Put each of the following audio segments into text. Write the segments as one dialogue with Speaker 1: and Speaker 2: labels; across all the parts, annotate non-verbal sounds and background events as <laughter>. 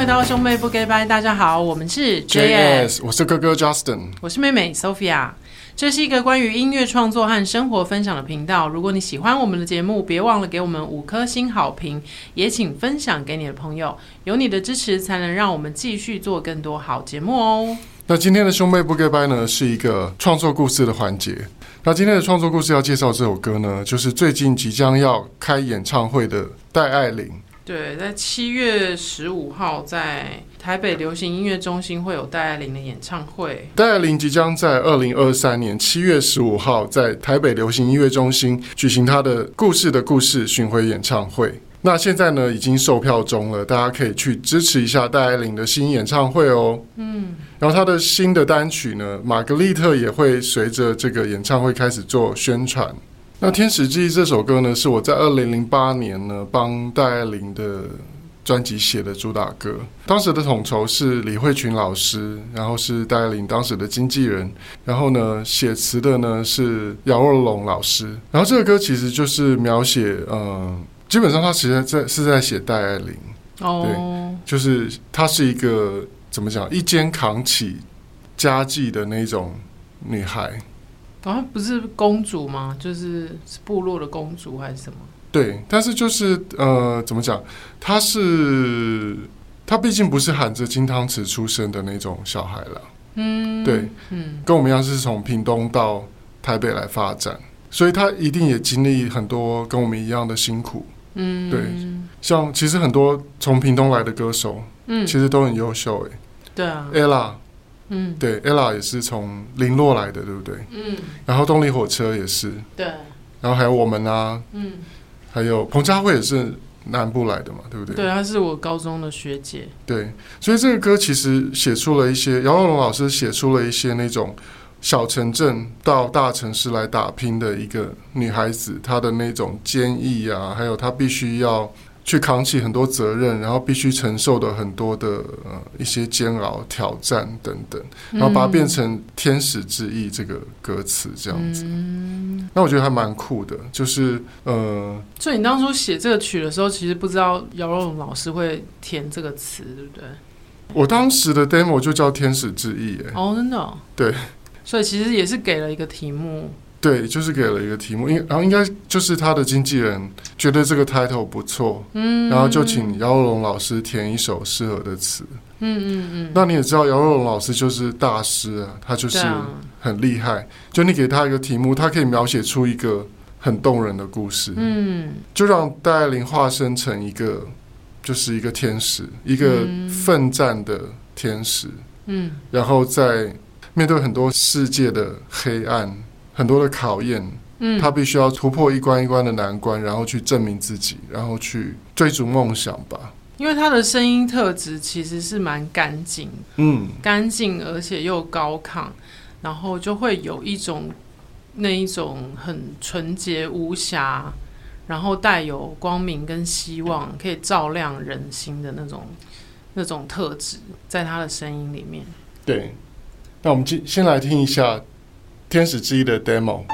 Speaker 1: 回到兄妹不给拜，大家好，我们是
Speaker 2: JS，我是哥哥 Justin，
Speaker 1: 我是妹妹 Sophia。这是一个关于音乐创作和生活分享的频道。如果你喜欢我们的节目，别忘了给我们五颗星好评，也请分享给你的朋友。有你的支持，才能让我们继续做更多好节目哦。
Speaker 2: 那今天的兄妹不给拜呢，是一个创作故事的环节。那今天的创作故事要介绍这首歌呢，就是最近即将要开演唱会的戴爱玲。
Speaker 1: 对，在七月十五号，在台北流行音乐中心会有戴爱玲的演唱会。
Speaker 2: 戴爱玲即将在二零二三年七月十五号在台北流行音乐中心举行她的《故事的故事》巡回演唱会。那现在呢，已经售票中了，大家可以去支持一下戴爱玲的新演唱会哦。嗯，然后她的新的单曲呢，《玛格丽特》也会随着这个演唱会开始做宣传。那《天使之翼》这首歌呢，是我在二零零八年呢帮戴爱玲的专辑写的主打歌。当时的统筹是李慧群老师，然后是戴爱玲当时的经纪人，然后呢写词的呢是姚若龙老师。然后这个歌其实就是描写，嗯，基本上他其实在是在写戴爱玲。哦，对，就是她是一个怎么讲，一肩扛起家计的那种女孩。
Speaker 1: 好像不是公主吗？就是部落的公主还是什么？
Speaker 2: 对，但是就是呃，怎么讲？她是她毕竟不是含着金汤匙出生的那种小孩了。嗯，对，嗯，跟我们一样是从屏东到台北来发展，所以她一定也经历很多跟我们一样的辛苦。嗯，对，像其实很多从屏东来的歌手，嗯，其实都很优秀。哎，
Speaker 1: 对啊
Speaker 2: ，Ella。嗯，对，Ella 也是从零落来的，对不对？嗯，然后动力火车也是，
Speaker 1: 对，
Speaker 2: 然后还有我们啊，嗯，还有彭佳慧也是南部来的嘛，对不对？
Speaker 1: 对，她是我高中的学姐。
Speaker 2: 对，所以这个歌其实写出了一些姚若龙老师写出了一些那种小城镇到大城市来打拼的一个女孩子，她的那种坚毅啊，还有她必须要。去扛起很多责任，然后必须承受的很多的呃一些煎熬、挑战等等，然后把它变成《天使之翼》这个歌词这样子。嗯，那我觉得还蛮酷的，就是呃，
Speaker 1: 所以你当初写这个曲的时候，其实不知道姚若龙老师会填这个词，对不对？
Speaker 2: 我当时的 demo 就叫《天使之翼》哎，
Speaker 1: 哦，真的哦？
Speaker 2: 对，
Speaker 1: 所以其实也是给了一个题目。
Speaker 2: 对，就是给了一个题目，应然后应该就是他的经纪人觉得这个 title 不错，嗯，然后就请姚若龙老师填一首适合的词，嗯嗯嗯。那你也知道姚若龙老师就是大师啊，他就是很厉害，就你给他一个题目，他可以描写出一个很动人的故事，嗯，就让戴爱玲化身成一个就是一个天使，一个奋战的天使，嗯，然后在面对很多世界的黑暗。很多的考验，嗯，他必须要突破一关一关的难关，然后去证明自己，然后去追逐梦想吧。
Speaker 1: 因为他的声音特质其实是蛮干净，嗯，干净而且又高亢，然后就会有一种那一种很纯洁无瑕，然后带有光明跟希望，可以照亮人心的那种那种特质，在他的声音里面。
Speaker 2: 对，那我们先先来听一下。天使之翼的 demo。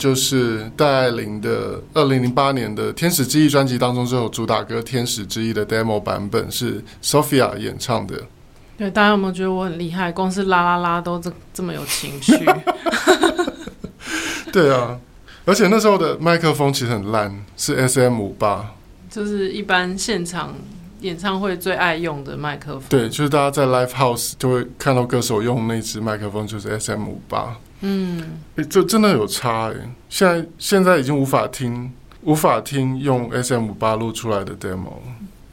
Speaker 2: 就是戴爱玲的二零零八年的《天使之翼》专辑当中这首主打歌《天使之翼》的 demo 版本，是 Sophia 演唱的。
Speaker 1: 对，大家有没有觉得我很厉害？光是啦啦啦都这这么有情绪。<laughs>
Speaker 2: 对啊，而且那时候的麦克风其实很烂，是 SM 五八，
Speaker 1: 就是一般现场演唱会最爱用的麦克风。
Speaker 2: 对，就是大家在 Live House 就会看到歌手用那支麦克风，就是 SM 五八。嗯，欸，这真的有差哎！现在现在已经无法听，无法听用 SM 五八录出来的 demo。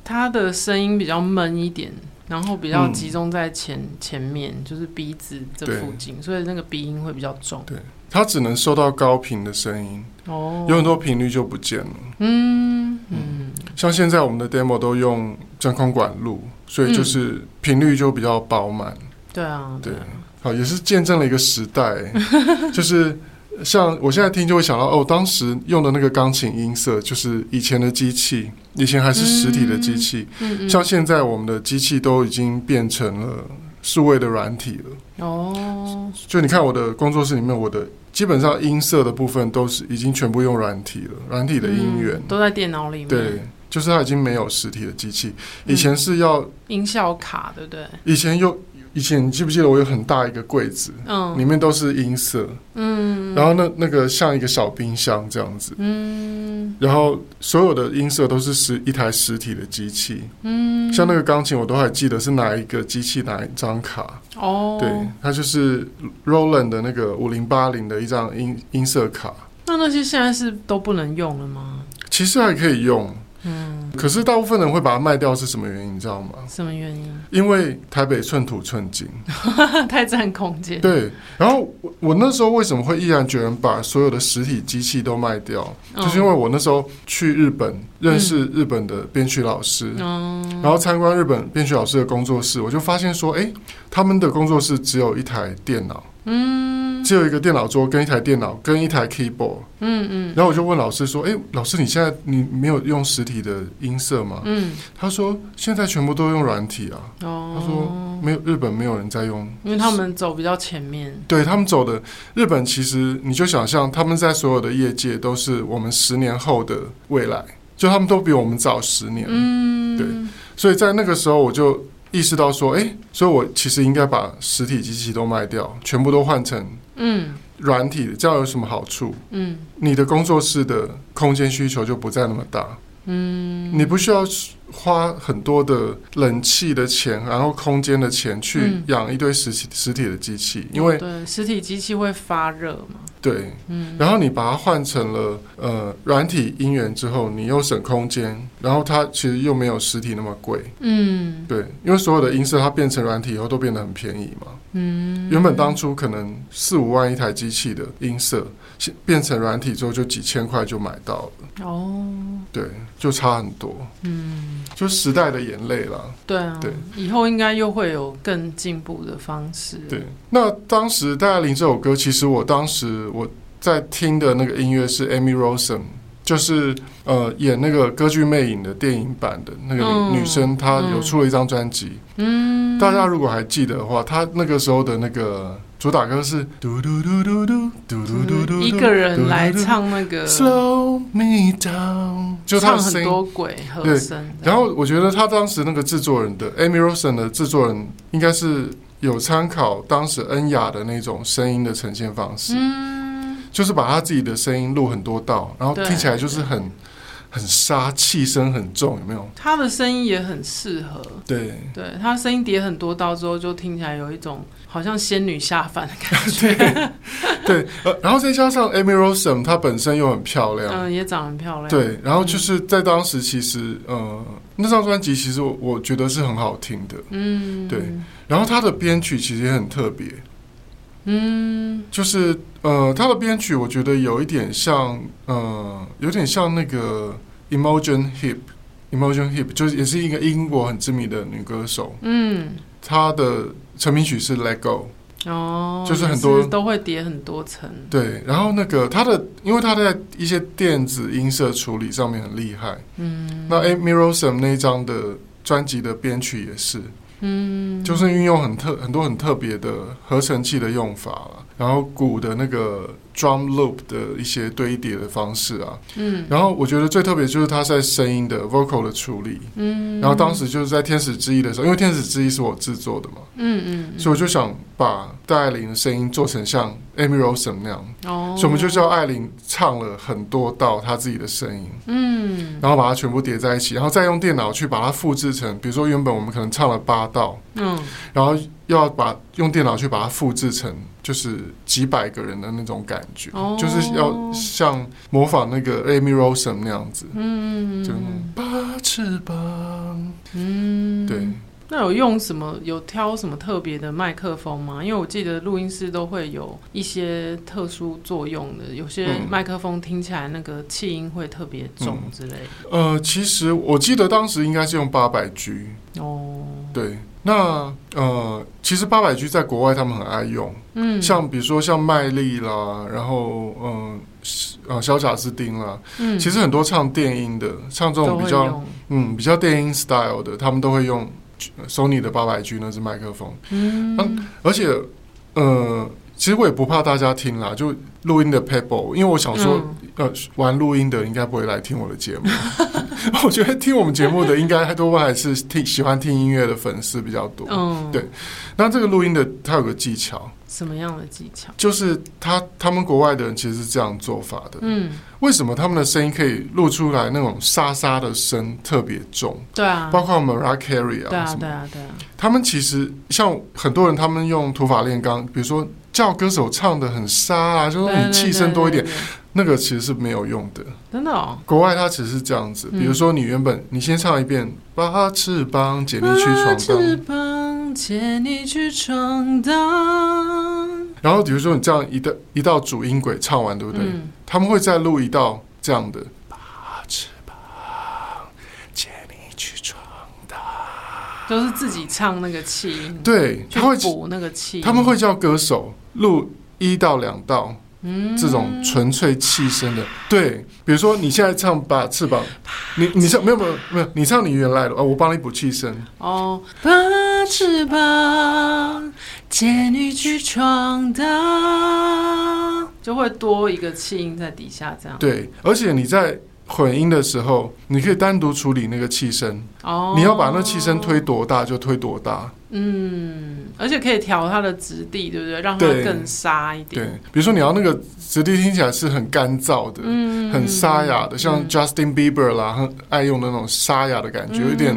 Speaker 1: 它的声音比较闷一点，然后比较集中在前、嗯、前面，就是鼻子这附近，所以那个鼻音会比较重。
Speaker 2: 对。它只能收到高频的声音，哦，有很多频率就不见了。嗯嗯，像现在我们的 demo 都用真空管录，所以就是频率就比较饱满。
Speaker 1: 对啊，
Speaker 2: 对，好，也是见证了一个时代，<laughs> 就是。像我现在听就会想到哦，当时用的那个钢琴音色就是以前的机器，以前还是实体的机器。嗯嗯、像现在我们的机器都已经变成了数位的软体了。哦，就你看我的工作室里面，我的基本上音色的部分都是已经全部用软体了，软体的音源、嗯、
Speaker 1: 都在电脑里面。
Speaker 2: 对，就是它已经没有实体的机器，以前是要、嗯、
Speaker 1: 音效卡，对不对？
Speaker 2: 以前有。以前你记不记得我有很大一个柜子，嗯，里面都是音色，嗯，然后那那个像一个小冰箱这样子，嗯，然后所有的音色都是实一台实体的机器，嗯，像那个钢琴我都还记得是哪一个机器哪一张卡，哦，对，它就是 Roland 的那个五零八零的一张音音色卡。
Speaker 1: 那那些现在是都不能用了吗？
Speaker 2: 其实还可以用。嗯，可是大部分人会把它卖掉是什么原因？你知道吗？
Speaker 1: 什么原因？
Speaker 2: 因为台北寸土寸金，<laughs>
Speaker 1: 太占空间。
Speaker 2: 对，然后我我那时候为什么会毅然决然把所有的实体机器都卖掉？哦、就是因为我那时候去日本认识日本的编曲老师，嗯、然后参观日本编曲老师的工作室，我就发现说，哎，他们的工作室只有一台电脑。嗯，只有一个电脑桌跟一台电脑跟一台 keyboard。嗯嗯，然后我就问老师说：“哎，老师，你现在你没有用实体的音色吗？”嗯，他说：“现在全部都用软体啊。”哦，他说：“没有，日本没有人在用，
Speaker 1: 因为他们走比较前面。
Speaker 2: 对，他们走的日本，其实你就想象他们在所有的业界都是我们十年后的未来，就他们都比我们早十年。嗯，对，所以在那个时候我就。意识到说，哎、欸，所以我其实应该把实体机器都卖掉，全部都换成嗯软体的，这样有什么好处？嗯，你的工作室的空间需求就不再那么大，嗯，你不需要。花很多的冷气的钱，然后空间的钱去养一堆实体实体的机器，因为
Speaker 1: 对实体机器会发热嘛。
Speaker 2: 对，嗯，然后你把它换成了呃软体音源之后，你又省空间，然后它其实又没有实体那么贵，嗯，对，因为所有的音色它变成软体以后都变得很便宜嘛，嗯，原本当初可能四五万一台机器的音色，变成软体之后就几千块就买到了，哦，对，就差很多，嗯。就时代的眼泪了。
Speaker 1: 对啊，对，以后应该又会有更进步的方式。
Speaker 2: 对，那当时戴爱玲这首歌，其实我当时我在听的那个音乐是 Amy Rosen，就是呃演那个《歌剧魅影》的电影版的那个女、嗯、女生，她有出了一张专辑。嗯，大家如果还记得的话，她那个时候的那个。主打歌是嘟嘟嘟嘟嘟嘟嘟嘟，
Speaker 1: 一个人来唱那个
Speaker 2: Slow Me Down，就他
Speaker 1: 唱很多轨和声。
Speaker 2: 然后我觉得他当时那个制作人的 Amy Rosen 的制作人，应该是有参考当时恩雅的那种声音的呈现方式，嗯，就是把他自己的声音录很多道，然后听起来就是很。很杀气声很重，有没有？
Speaker 1: 他的声音也很适合。
Speaker 2: 对，
Speaker 1: 对他声音叠很多刀之后，就听起来有一种好像仙女下凡的感觉。<laughs>
Speaker 2: 对，对，呃，然后再加上 Amy Rosen，她本身又很漂亮，
Speaker 1: 嗯，也长得很漂亮。
Speaker 2: 对，然后就是在当时，其实，呃，那张专辑其实我我觉得是很好听的。嗯，对。然后他的编曲其实也很特别。嗯，就是呃，他的编曲我觉得有一点像，呃，有点像那个 Imogen Heap，Imogen Heap 就是也是一个英国很知名的女歌手。嗯，她的成名曲是 Let Go。哦，就是很多
Speaker 1: 都会叠很多层。
Speaker 2: 对，然后那个她的，因为她在一些电子音色处理上面很厉害。嗯，那 Amy Rosen 那一张的专辑的编曲也是。嗯，就是运用很特很多很特别的合成器的用法了，然后鼓的那个 drum loop 的一些堆叠的方式啊，嗯，然后我觉得最特别就是他在声音的 vocal 的处理，嗯，然后当时就是在《天使之翼》的时候，因为《天使之翼》是我制作的嘛，嗯嗯，所以我就想把戴爱玲的声音做成像 Amy Rosen 那样，哦，所以我们就叫艾琳唱了很多道她自己的声音，嗯，然后把它全部叠在一起，然后再用电脑去把它复制成，比如说原本我们可能唱了八道，嗯，然后。要把用电脑去把它复制成，就是几百个人的那种感觉，oh. 就是要像模仿那个 Amy Rosen 那样子，嗯，就八翅膀，嗯，对。
Speaker 1: 那有用什么？有挑什么特别的麦克风吗？因为我记得录音室都会有一些特殊作用的，有些麦克风听起来那个气音会特别重之类的。
Speaker 2: 嗯、呃，其实我记得当时应该是用八百 G 哦，对。那呃，其实八百 G 在国外他们很爱用，嗯，像比如说像麦莉啦，然后嗯呃小贾斯汀啦，嗯，其实很多唱电音的，唱这种比较嗯比较电音 style 的，他们都会用 Sony 的八百 G 那支麦克风，嗯，嗯，而且呃。其实我也不怕大家听啦，就录音的 Pebble，因为我想说，嗯、呃，玩录音的应该不会来听我的节目。<laughs> <laughs> 我觉得听我们节目的应该多半还是听喜欢听音乐的粉丝比较多。嗯，对。那这个录音的它有个技巧，
Speaker 1: 什么样的技巧？
Speaker 2: 就是他他们国外的人其实是这样做法的。嗯，为什么他们的声音可以录出来那种沙沙的声特别重？
Speaker 1: 对啊，
Speaker 2: 包括 Mariah Carey 啊，
Speaker 1: 对啊，对啊，对啊。
Speaker 2: 他们其实像很多人，他们用土法炼钢，比如说。叫歌手唱的很沙啊，就说你气声多一点，那个其实是没有用的。
Speaker 1: 真的哦，
Speaker 2: 国外它其实是这样子。比如说，你原本你先唱一遍，把翅膀借你去闯荡，翅膀借你去闯荡。然后比如说你这样一道一道主音轨唱完，对不对？他们会再录一道这样的，把翅膀借你去闯荡，
Speaker 1: 都是自己唱那个气音，
Speaker 2: 对，他会
Speaker 1: 补那个气，
Speaker 2: 他们会叫歌手。录一到两道，嗯，这种纯粹气声的，对，比如说你现在唱把翅膀，你你唱没有没有没有，你唱你原来的，哦，我帮你补气声。
Speaker 1: 哦，把翅膀借你去闯荡，就会多一个气音在底下，这样。
Speaker 2: 对，而且你在混音的时候，你可以单独处理那个气声。哦，你要把那气声推多大就推多大。
Speaker 1: 嗯，而且可以调它的质地，对不对？让它更沙一点。
Speaker 2: 对，比如说你要那个质地听起来是很干燥的，嗯，很沙哑的，像 Justin Bieber 啦，很爱用的那种沙哑的感觉，有点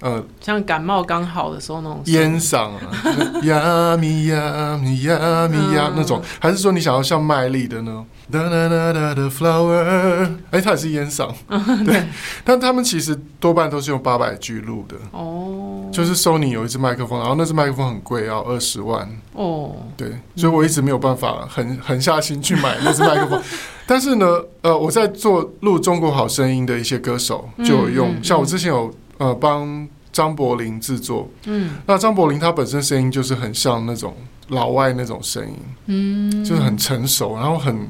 Speaker 2: 呃，
Speaker 1: 像感冒刚好的时候那种。
Speaker 2: 烟嗓啊，<laughs> 呀咪呀咪呀咪呀那种，还是说你想要像麦粒的呢？哒哒哒哒的 flower，哎，它也是烟嗓，<laughs> 对，但他们其实多半都是用八百 G 录的。哦，就是 Sony 有一支麦克风，然后那支麦克风很贵，要二十万。哦，对，所以我一直没有办法狠狠下心去买那支麦克风，<laughs> 但是呢，呃，我在做录《中国好声音》的一些歌手就有用，像我之前有呃帮张柏霖制作，嗯，那张柏霖他本身声音就是很像那种老外那种声音，嗯，就是很成熟，然后很。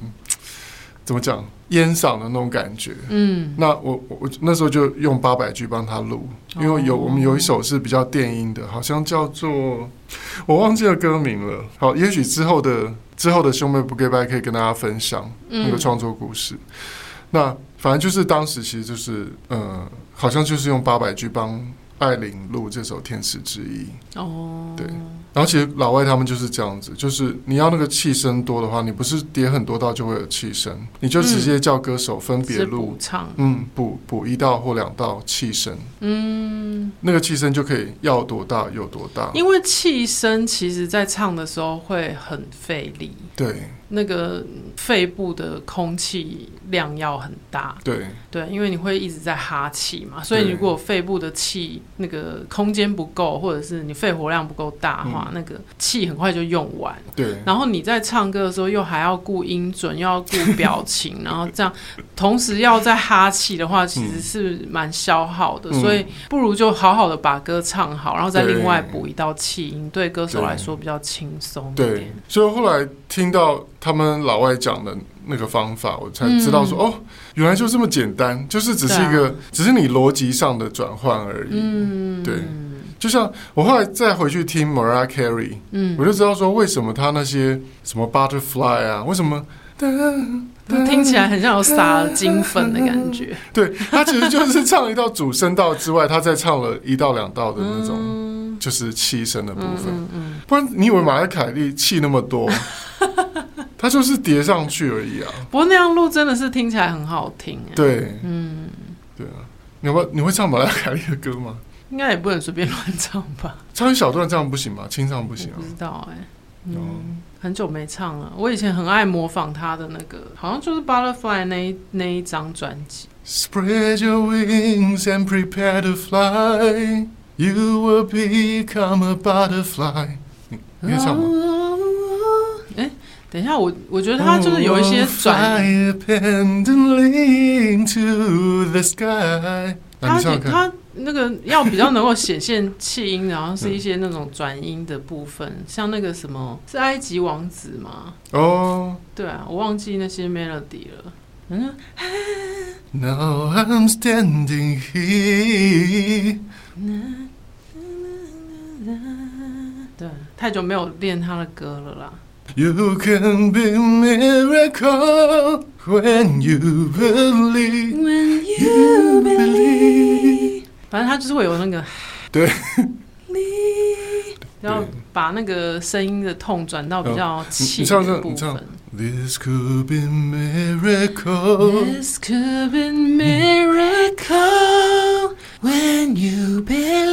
Speaker 2: 怎么讲烟嗓的那种感觉？嗯，那我我那时候就用八百句帮他录，因为有我们有一首是比较电音的，好像叫做我忘记了歌名了。好，也许之后的之后的兄妹不 goodbye 可以跟大家分享那个创作故事。嗯、那反正就是当时其实就是呃，好像就是用八百句帮爱玲录这首《天使之翼》。哦，对。然后其实老外他们就是这样子，就是你要那个气声多的话，你不是叠很多道就会有气声，你就直接叫歌手分别录唱，嗯，补补一道或两道气声，嗯，那个气声就可以要多大有多大。
Speaker 1: 因为气声其实在唱的时候会很费力，
Speaker 2: 对。
Speaker 1: 那个肺部的空气量要很大，
Speaker 2: 对
Speaker 1: 对，因为你会一直在哈气嘛，所以如果肺部的气那个空间不够，或者是你肺活量不够大的话，嗯、那个气很快就用完。
Speaker 2: 对，
Speaker 1: 然后你在唱歌的时候又还要顾音准，又要顾表情，<laughs> 然后这样同时要在哈气的话，其实是蛮消耗的，嗯、所以不如就好好的把歌唱好，然后再另外补一道气音，对歌手来说比较轻松。对，
Speaker 2: 所以后来听到。他们老外讲的那个方法，我才知道说、嗯、哦，原来就这么简单，就是只是一个，啊、只是你逻辑上的转换而已。嗯，对，就像我后来再回去听 Mariah Carey，嗯，我就知道说为什么他那些什么 Butterfly 啊，为什么
Speaker 1: 听起来很像有撒金粉的感觉。<laughs>
Speaker 2: 对，他其实就是唱一道主声道之外，他再唱了一到两道的那种，就是气声的部分。嗯嗯，不然你以为马来凯莉气那么多？<laughs> 他就是叠上去而已啊。
Speaker 1: 不过那样录真的是听起来很好听。
Speaker 2: 对，嗯，对啊。你会你会唱马拉凯莉的歌吗？
Speaker 1: 应该也不能随便乱唱吧。
Speaker 2: 唱一小段这样不行吗？清唱不行啊？
Speaker 1: 不知道哎、欸。嗯，很久没唱了。我以前很爱模仿他的那个，好像就是《Butterfly》那一那一张专辑。
Speaker 2: Spread your wings and prepare to fly. You will become a butterfly. 你你可以唱
Speaker 1: 吗？等一下，我我觉得他就是有一些转。他他那个要比较能够显现气音，然后是一些那种转音的部分，嗯、像那个什么是埃及王子吗？
Speaker 2: 哦，
Speaker 1: 对啊，我忘记那些 melody 了。嗯。
Speaker 2: Now I'm standing here。<laughs>
Speaker 1: 对，太久没有练他的歌了啦。
Speaker 2: You can be miracle when you believe, when you believe。
Speaker 1: 反正他就是会有那个，
Speaker 2: 对，
Speaker 1: 然后把那个声音的痛转到比较气
Speaker 2: 的部分。This could <laughs> be miracle.
Speaker 1: This could be miracle when you believe.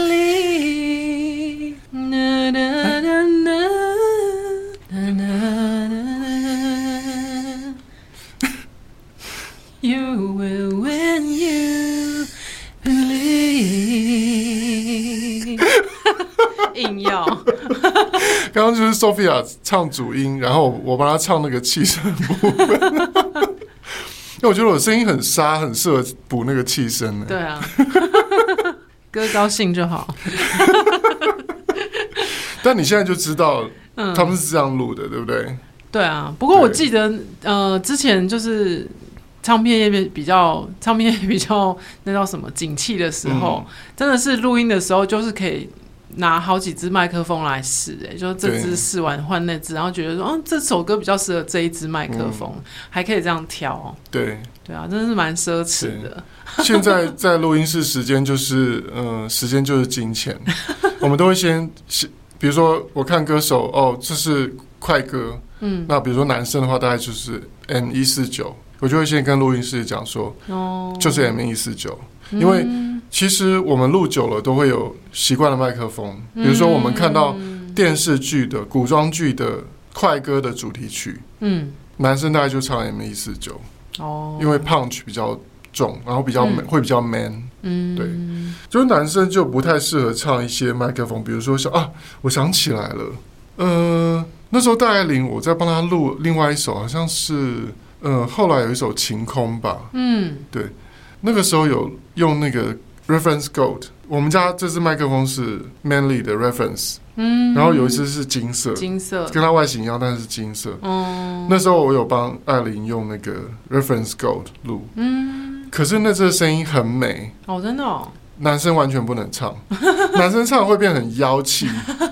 Speaker 2: Sophia 唱主音，然后我帮她唱那个气声部分。<laughs> 因为我觉得我声音很沙，很适合补那个气声。
Speaker 1: 对啊，哥高兴就好。<laughs>
Speaker 2: 但你现在就知道，他们是这样录的，对不对？
Speaker 1: 对啊。不过我记得，呃，之前就是唱片业比较，唱片业比较那叫什么景气的时候，嗯、真的是录音的时候就是可以。拿好几支麦克风来试，哎，就这支试完换那支，然后觉得说，哦，这首歌比较适合这一支麦克风，嗯，还可以这样调。对，对啊，真的是蛮奢侈的。<laughs>
Speaker 2: 现在在录音室，时间就是，嗯、呃，时间就是金钱。<laughs> 我们都会先，比如说我看歌手，哦，这是快歌，嗯，那比如说男生的话，大概就是 M 一四九，我就会先跟录音室讲说，哦，就是 M 一四九，因为。其实我们录久了都会有习惯的麦克风，比如说我们看到电视剧的古装剧的快歌的主题曲，嗯，男生大概就唱 M 一四九，哦，因为 punch 比较重，然后比较、嗯、会比较 man，嗯，对，就是男生就不太适合唱一些麦克风，比如说像啊，我想起来了，呃，那时候戴爱玲我在帮他录另外一首，好像是，呃，后来有一首晴空吧，嗯，对，那个时候有用那个。Reference Gold，我们家这支麦克风是 Manley 的 Reference，嗯，然后有一支是金色，金色。跟它外形一样，但是是金色。嗯，那时候我有帮艾琳用那个 Reference Gold 录，嗯，可是那支声音很美。
Speaker 1: 哦，真的哦，
Speaker 2: 男生完全不能唱，<laughs> 男生唱会变很妖气，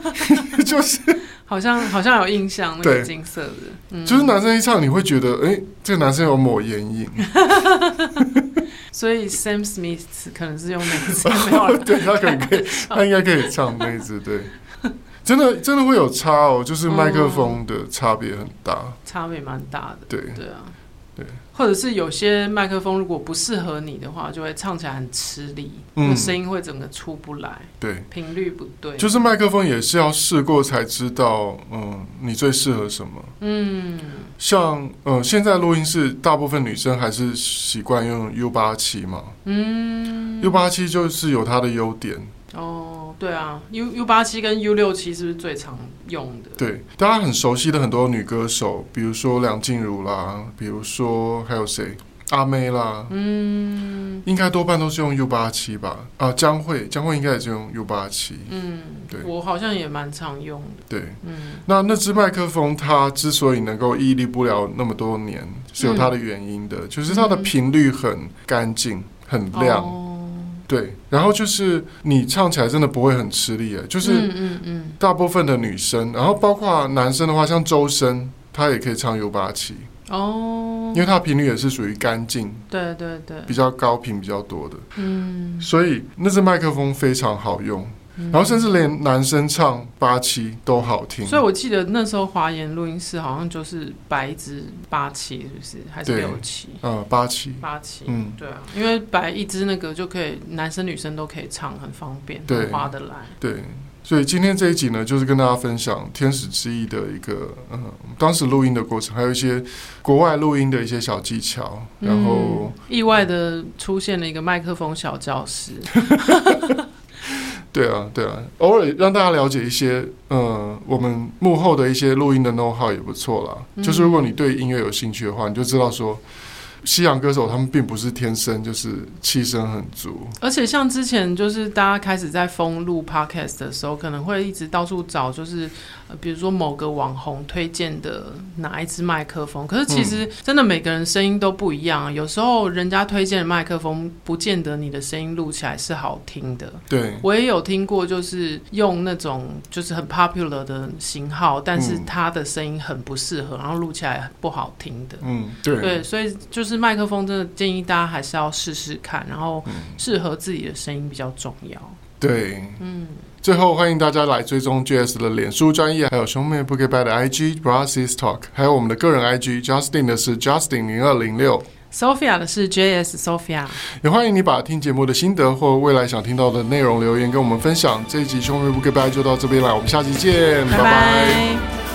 Speaker 2: <laughs> 就是
Speaker 1: 好像好像有印象，那个金色的，
Speaker 2: 嗯，就是男生一唱你会觉得，哎，这个男生有抹眼影。<laughs>
Speaker 1: 所以 Sam Smith 可能是用那一支，<laughs> 没有 <laughs>
Speaker 2: 对，他可能可以，<laughs> 他应该可以唱那一支，对，真的真的会有差哦，就是麦克风的差别很大，
Speaker 1: 差别蛮大的，
Speaker 2: 对。
Speaker 1: 对啊。对，或者是有些麦克风如果不适合你的话，就会唱起来很吃力，嗯，声音会整个出不来，对，频率不对。
Speaker 2: 就是麦克风也是要试过才知道，嗯，你最适合什么。嗯，像呃，现在录音室大部分女生还是习惯用 U 八七嘛，嗯，U 八七就是有它的优点。
Speaker 1: 哦，对啊，U U 八七跟 U 六七是不是最常用的？
Speaker 2: 对，大家很熟悉的很多女歌手，比如说梁静茹啦，比如说还有谁，阿妹啦，嗯，应该多半都是用 U 八七吧？啊，江蕙，江蕙应该也是用 U 八七。嗯，对，
Speaker 1: 我好像也蛮常用的。
Speaker 2: 对，嗯，那那支麦克风它之所以能够屹立不了那么多年，是有它的原因的，嗯、就是它的频率很干净、很亮。哦对，然后就是你唱起来真的不会很吃力诶，就是嗯嗯嗯。大部分的女生，然后包括男生的话，像周深，他也可以唱 U 八七
Speaker 1: 哦，
Speaker 2: 因为它的频率也是属于干净，
Speaker 1: 对对对，
Speaker 2: 比较高频比较多的，
Speaker 1: 嗯，
Speaker 2: 所以那支麦克风非常好用。然后甚至连男生唱八七都好听，
Speaker 1: 所以我记得那时候华研录音室好像就是白一支八七，是不是？还是六七？
Speaker 2: 嗯，八七，
Speaker 1: 八七，嗯，对啊，因为白一支那个就可以，男生女生都可以唱，很方便，对，划得来。
Speaker 2: 对，所以今天这一集呢，就是跟大家分享天使之翼的一个，嗯，当时录音的过程，还有一些国外录音的一些小技巧，然后、
Speaker 1: 嗯、意外的出现了一个麦克风小教室。<laughs>
Speaker 2: 对啊，对啊，偶尔让大家了解一些，嗯，我们幕后的一些录音的 know how 也不错啦。嗯、就是如果你对音乐有兴趣的话，你就知道说。西洋歌手他们并不是天生就是气声很足，
Speaker 1: 而且像之前就是大家开始在封录 podcast 的时候，可能会一直到处找，就是呃，比如说某个网红推荐的哪一支麦克风。可是其实真的每个人声音都不一样，有时候人家推荐的麦克风，不见得你的声音录起来是好听的。
Speaker 2: 对，
Speaker 1: 我也有听过，就是用那种就是很 popular 的型号，但是它的声音很不适合，然后录起来不好听的。
Speaker 2: 嗯，对，
Speaker 1: 对，所以就是。麦克风真的建议大家还是要试试看，然后适合自己的声音比较重要。
Speaker 2: 对，嗯。最后欢迎大家来追踪 JS 的脸书专业，还有兄妹不给拜的 IG Brasis Talk，还有我们的个人 IG Justin 的是 Justin 零二零六
Speaker 1: ，Sophia 的是 JS Sophia。
Speaker 2: 也欢迎你把听节目的心得或未来想听到的内容留言跟我们分享。这一集兄妹不给拜就到这边了，我们下期见，拜拜。